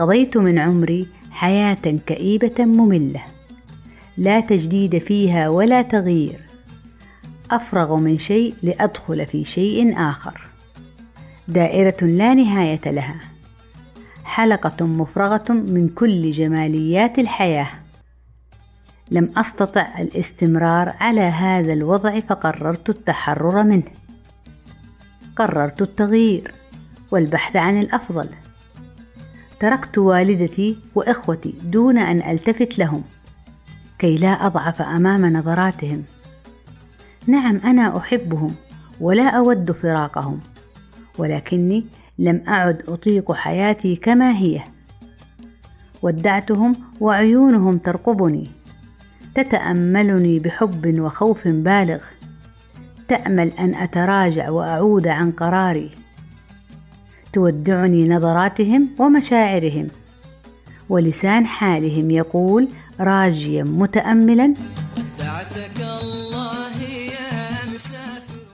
قضيت من عمري حياة كئيبة مملة لا تجديد فيها ولا تغيير. أفرغ من شيء لأدخل في شيء آخر. دائرة لا نهاية لها. حلقة مفرغة من كل جماليات الحياة. لم أستطع الاستمرار على هذا الوضع فقررت التحرر منه. قررت التغيير والبحث عن الأفضل. تركت والدتي وإخوتي دون أن ألتفت لهم كي لا أضعف أمام نظراتهم. نعم أنا أحبهم ولا أود فراقهم ولكني لم أعد أطيق حياتي كما هي. ودعتهم وعيونهم ترقبني تتأملني بحب وخوف بالغ. تأمل أن أتراجع وأعود عن قراري. تودعني نظراتهم ومشاعرهم. ولسان حالهم يقول راجيا مسافر.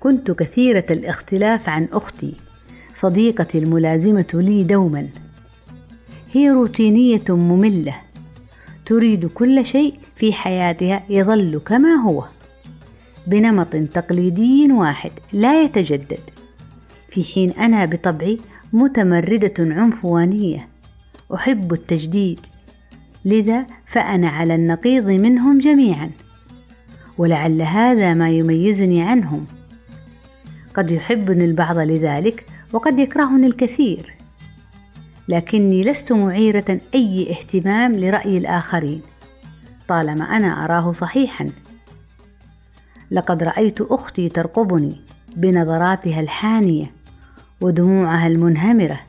كنت كثيرة الاختلاف عن أختي. صديقتي الملازمة لي دوما. هي روتينية مملة. تريد كل شيء في حياتها يظل كما هو. بنمط تقليدي واحد لا يتجدد. في حين أنا بطبعي متمردة عنفوانية أحب التجديد. لذا فأنا على النقيض منهم جميعا ولعل هذا ما يميزني عنهم. قد يحبني البعض لذلك وقد يكرهني الكثير. لكني لست معيرة أي اهتمام لرأي الآخرين طالما أنا أراه صحيحا. لقد رأيت أختي ترقبني بنظراتها الحانية ودموعها المنهمرة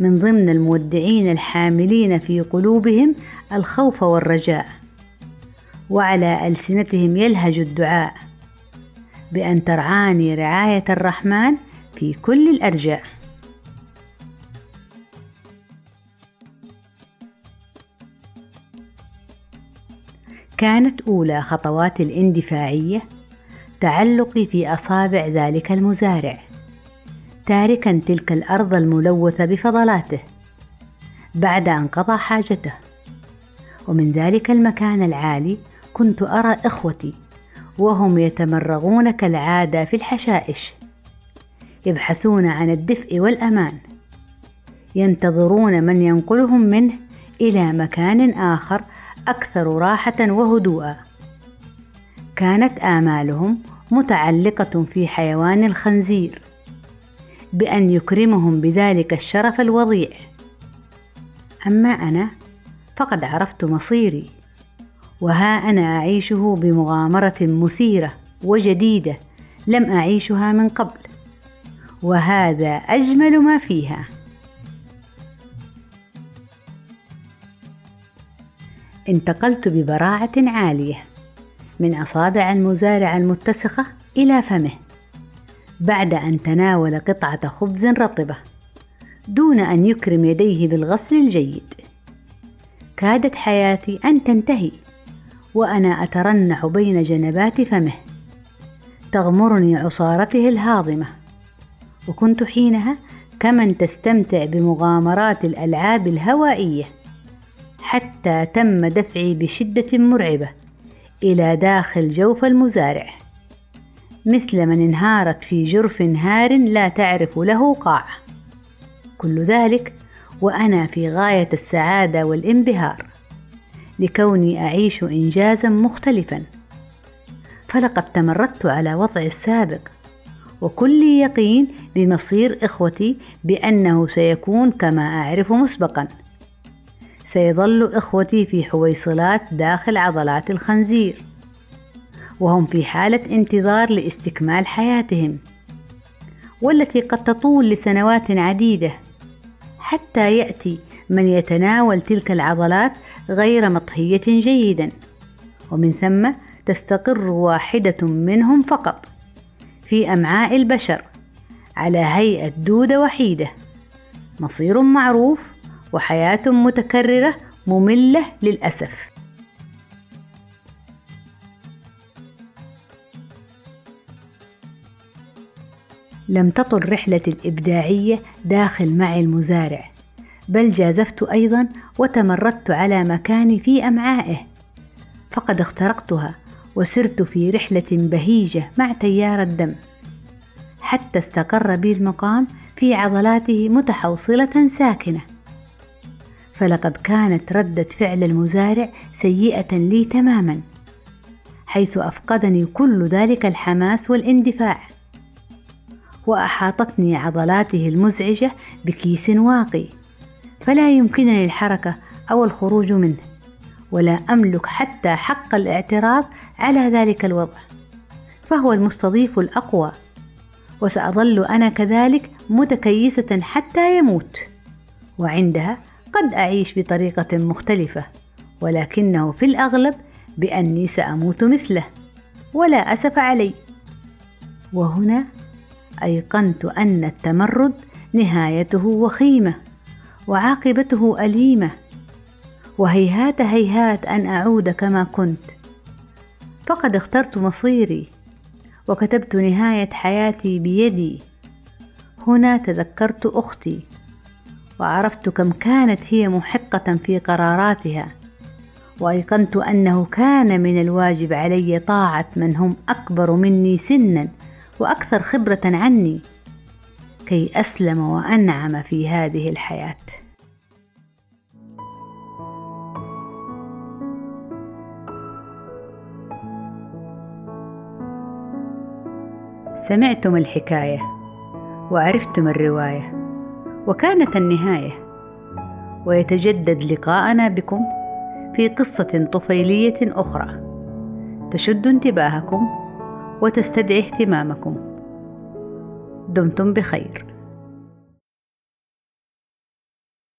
من ضمن المودعين الحاملين في قلوبهم الخوف والرجاء وعلى ألسنتهم يلهج الدعاء بأن ترعاني رعاية الرحمن في كل الأرجاء. كانت أولى خطوات الاندفاعية تعلقي في أصابع ذلك المزارع تاركا تلك الأرض الملوثة بفضلاته بعد أن قضى حاجته. ومن ذلك المكان العالي كنت أرى إخوتي وهم يتمرغون كالعادة في الحشائش يبحثون عن الدفء والأمان ينتظرون من ينقلهم منه إلى مكان آخر أكثر راحة وهدوءا. كانت آمالهم متعلقة في حيوان الخنزير بأن يكرمهم بذلك الشرف الوضيع. أما أنا فقد عرفت مصيري وها أنا أعيشه بمغامرة مثيرة وجديدة لم أعيشها من قبل وهذا أجمل ما فيها. انتقلت ببراعة عالية من أصابع المزارع المتسخة إلى فمه. بعد أن تناول قطعة خبز رطبة دون أن يكرم يديه بالغسل الجيد. كادت حياتي أن تنتهي وأنا أترنح بين جنبات فمه. تغمرني عصارته الهاضمة وكنت حينها كمن تستمتع بمغامرات الألعاب الهوائية. حتى تم دفعي بشدة مرعبة إلى داخل جوف المزارع. مثل من انهارت في جرف هار لا تعرف له قاع. كل ذلك وأنا في غاية السعادة والانبهار. لكوني أعيش إنجازا مختلفا. فلقد تمردت على وضعي السابق. وكل يقين بمصير إخوتي بأنه سيكون كما أعرف مسبقا. سيظل إخوتي في حويصلات داخل عضلات الخنزير. وهم في حالة انتظار لاستكمال حياتهم والتي قد تطول لسنوات عديدة حتى يأتي من يتناول تلك العضلات غير مطهية جيدا. ومن ثم تستقر واحدة منهم فقط في أمعاء البشر على هيئة دودة وحيدة. مصير معروف وحياة متكررة مملة للأسف. لم تطل رحلتي الإبداعية داخل معي المزارع بل جازفت أيضا وتمردت على مكاني في أمعائه. فقد اخترقتها وسرت في رحلة بهيجة مع تيار الدم. حتى استقر بي المقام في عضلاته متحوصلة ساكنة. فلقد كانت ردة فعل المزارع سيئة لي تماما حيث أفقدني كل ذلك الحماس والاندفاع. وأحاطتني عضلاته المزعجة بكيس واقي فلا يمكنني الحركة أو الخروج منه ولا أملك حتى حق الاعتراض على ذلك الوضع. فهو المستضيف الأقوى وسأظل أنا كذلك متكيسة حتى يموت. وعندها قد أعيش بطريقة مختلفة ولكنه في الأغلب بأني سأموت مثله ولا أسف علي. وهنا أيقنت أن التمرد نهايته وخيمة وعاقبته أليمة وهيهات هيهات أن أعود كما كنت. فقد اخترت مصيري وكتبت نهاية حياتي بيدي. هنا تذكرت أختي. وعرفت كم كانت هي محقة في قراراتها وأيقنت أنه كان من الواجب علي طاعة من هم أكبر مني سنا وأكثر خبرة عني كي أسلم وأنعم في هذه الحياة. سمعتم الحكاية وعرفتم الرواية. وكانت النهاية. ويتجدد لقاءنا بكم في قصة طفيلية أخرى. تشد انتباهكم وتستدعي اهتمامكم. دمتم بخير.